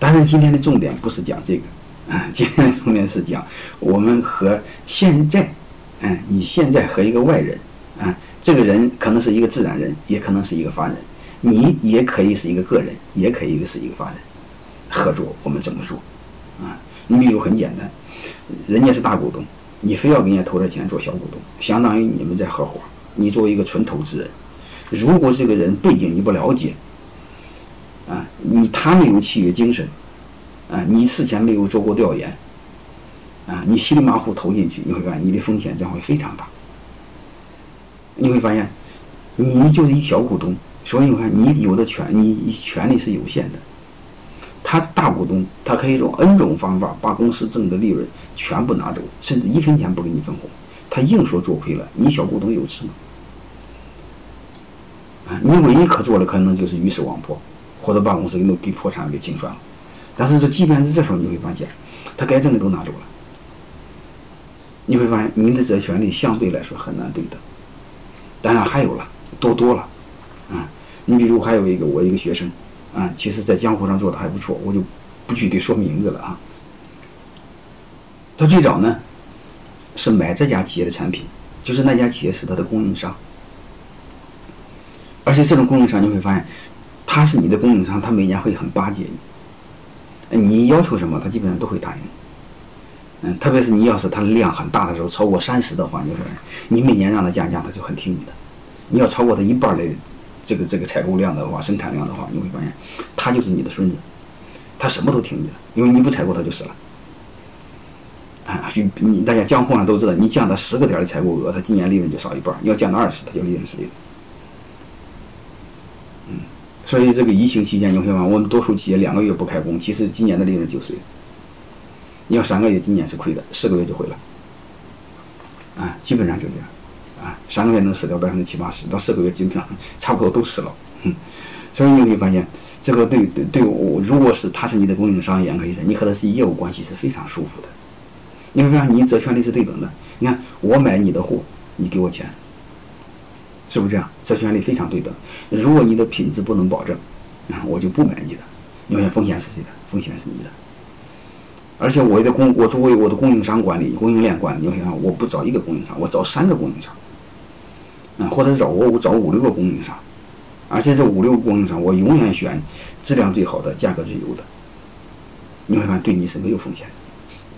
当然，今天的重点不是讲这个，啊，今天的重点是讲我们和现在，嗯，你现在和一个外人，啊，这个人可能是一个自然人，也可能是一个法人，你也可以是一个个人，也可以是一个法人，合作我们怎么做？啊，你比如很简单，人家是大股东，你非要给人家投点钱做小股东，相当于你们在合伙。你作为一个纯投资人，如果这个人背景你不了解，啊，你他没有契约精神，啊，你事前没有做过调研，啊，你稀里马虎投进去，你会发现你的风险将会非常大。你会发现，你就是一小股东，所以你看你有的权，你权利是有限的。他大股东，他可以用 N 种方法把公司挣的利润全部拿走，甚至一分钱不给你分红。他硬说做亏了，你小股东有吃吗？啊，你唯一可做的可能就是鱼死网破，或者把公司给弄给破产给清算了。但是说，即便是这时候，你会发现，他该挣的都拿走了。你会发现，您的这权利相对来说很难对等。当然还有了，多多了，啊，你比如还有一个我一个学生，啊，其实在江湖上做的还不错，我就不具体说名字了啊。他最早呢。是买这家企业的产品，就是那家企业是他的供应商，而且这种供应商你会发现，他是你的供应商，他每年会很巴结你，你要求什么，他基本上都会答应。嗯，特别是你要是他的量很大的时候，超过三十的话，你说你每年让他降价，他就很听你的。你要超过他一半的这个这个采购量的话，生产量的话，你会发现他就是你的孙子，他什么都听你的，因为你不采购他就死了。啊，你大家江湖上都知道，你降到十个点的采购额，它今年利润就少一半；你要降到二十，它就利润是零。所以这个疫情期间，你会发现我们多数企业两个月不开工，其实今年的利润就是。你要三个月，今年是亏的，四个月就回了。啊，基本上就这样。啊，三个月能死掉百分之七八十，到四个月基本上差不多都死了。嗯，所以你会发现，这个对对对我，如果是他是你的供应商，严格意思，你和他是业务关系是非常舒服的。你会发现，你责权利是对等的。你看，我买你的货，你给我钱，是不是这样？这权利非常对等。如果你的品质不能保证，啊，我就不买你的。你看，风险是谁的？风险是你的。而且我的供，我作为我的供应商管理、供应链管理，你看，我不找一个供应商，我找三个供应商，啊，或者找我找五六个供应商，而且这五六个供应商，我永远选质量最好的、价格最优的。你会发现，对你是没有风险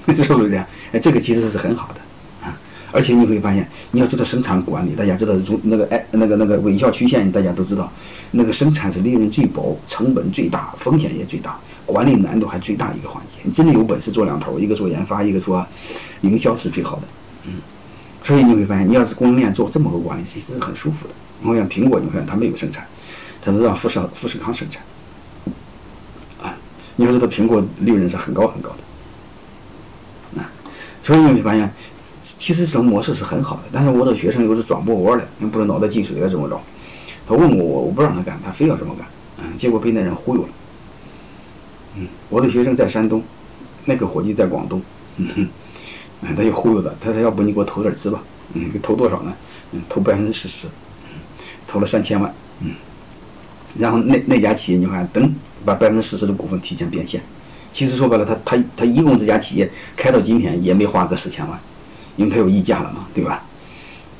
的。是不是这样？哎，这个其实是很好的！而且你会发现，你要知道生产管理，大家知道如那个哎那个那个微笑曲线，大家都知道，那个生产是利润最薄、成本最大、风险也最大、管理难度还最大一个环节。你真的有本事做两头，一个做研发，一个做营销是最好的。嗯，所以你会发现，你要是供应链做这么个管理，其实是很舒服的。我想苹果，你看它没有生产，它是让富士富士康生产啊。你要知道，苹果利润是很高很高的。啊所以你会发现，其实这种模式是很好的。但是我的学生又是转不过弯来，不知道脑袋进水了怎么着。他问我，我不让他干，他非要这么干，嗯，结果被那人忽悠了。嗯，我的学生在山东，那个伙计在广东，嗯哼，嗯，他就忽悠他，他说要不你给我投点资吧，嗯，投多少呢？嗯，投百分之四十，投了三千万，嗯，然后那那家企业你看，等把百分之四十的股份提前变现。其实说白了，他他他一共这家企业开到今天也没花个四千万，因为他有溢价了嘛，对吧？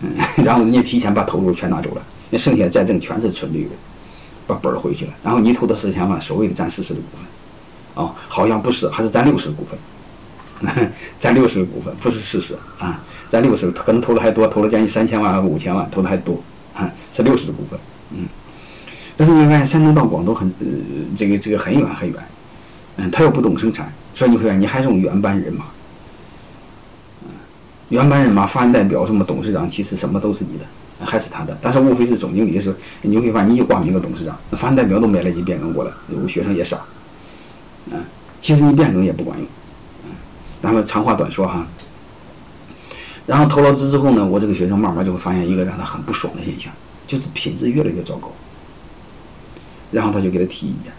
嗯，然后人家提前把投入全拿走了，那剩下的再挣全是纯利润，把本儿回去了。然后你投的四千万，所谓的占四十的股份，哦，好像不是，还是占六十的股份，占六十的股份不是四十啊，占六十，可能投的还多，投了将近三千万还是五千万，投的还多啊，是六十的股份，嗯。但是你发现山东到广东很呃这个这个很远很远。嗯，他又不懂生产，所以你会，你还是用原班人马。原班人马，法人代表什么董事长，其实什么都是你的，还是他的，但是无非是总经理的时候，你会发现你又挂名个董事长，法人代表都没来及变更过来，有学生也少。嗯，其实你变更也不管用。嗯，然后长话短说哈，然后投了资之后呢，我这个学生慢慢就会发现一个让他很不爽的现象，就是品质越来越糟糕。然后他就给他提意见。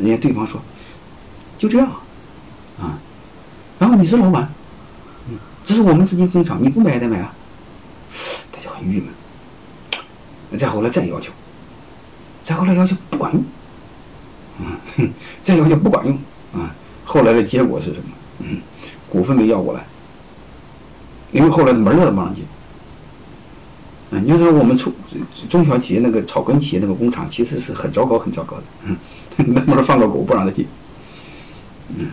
人家对方说：“就这样，啊，然后你是老板，这是我们自己工厂，你不买也得买啊。”他就很郁闷。再后来再要求，再后来要求不管用，嗯，再要求不管用啊。后来的结果是什么？嗯，股份没要过来，因为后来门儿都不让进。嗯，你说我们中中小企业那个草根企业那个工厂，其实是很糟糕、很糟糕的。嗯，那门儿放个狗不让他进。嗯，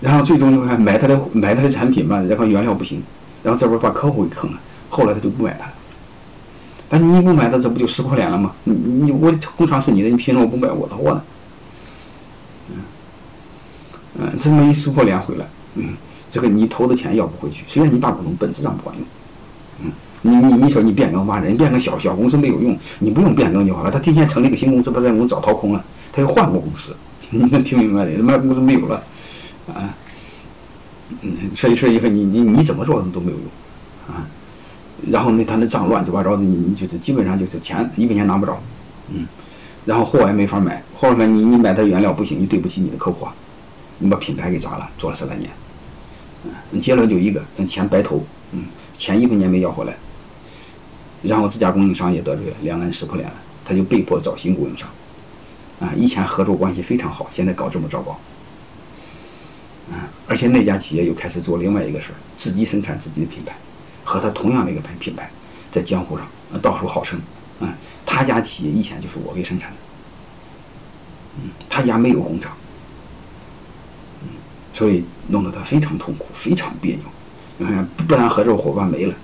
然后最终就看买他的买他的产品嘛，然后原料不行，然后这不把客户给坑了。后来他就不买它了。但你不买它，这不就撕破脸了吗？你你我工厂是你的，你凭什么不买我的货呢？嗯，嗯，这么一撕破脸回来，嗯，这个你投的钱要不回去，虽然你大股东，本质上不管用。嗯，你你你说你变更挖人，变更小小公司没有用，你不用变更就好了。他提前成立个新公司，把这公司早掏空了，他又换个公司，你能听明白的？那公司没有了，啊，嗯，所以说以后你你你怎么做都没有用，啊。然后那他那账乱七八糟的，你你就是基本上就是钱一分钱拿不着，嗯，然后货也没法买，货买你你买的原料不行，你对不起你的客户啊，你把品牌给砸了，做了十来年，嗯，结论就一个，钱白投，嗯，钱一分钱没要回来，然后这家供应商也得罪了，两个人撕破脸了，他就被迫找新供应商，啊，以前合作关系非常好，现在搞这么糟糕，啊，而且那家企业又开始做另外一个事儿，自己生产自己的品牌。和他同样的一个品品牌，在江湖上到处好称，嗯，他家企业以前就是我给生产的，嗯，他家没有工厂，嗯，所以弄得他非常痛苦，非常别扭，你看，不但合作伙伴没了，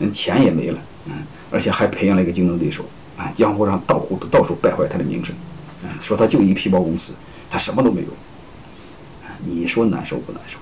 嗯，钱也没了，嗯，而且还培养了一个竞争对手，啊，江湖上到处到处败坏他的名声，嗯，说他就一皮包公司，他什么都没有，你说难受不难受？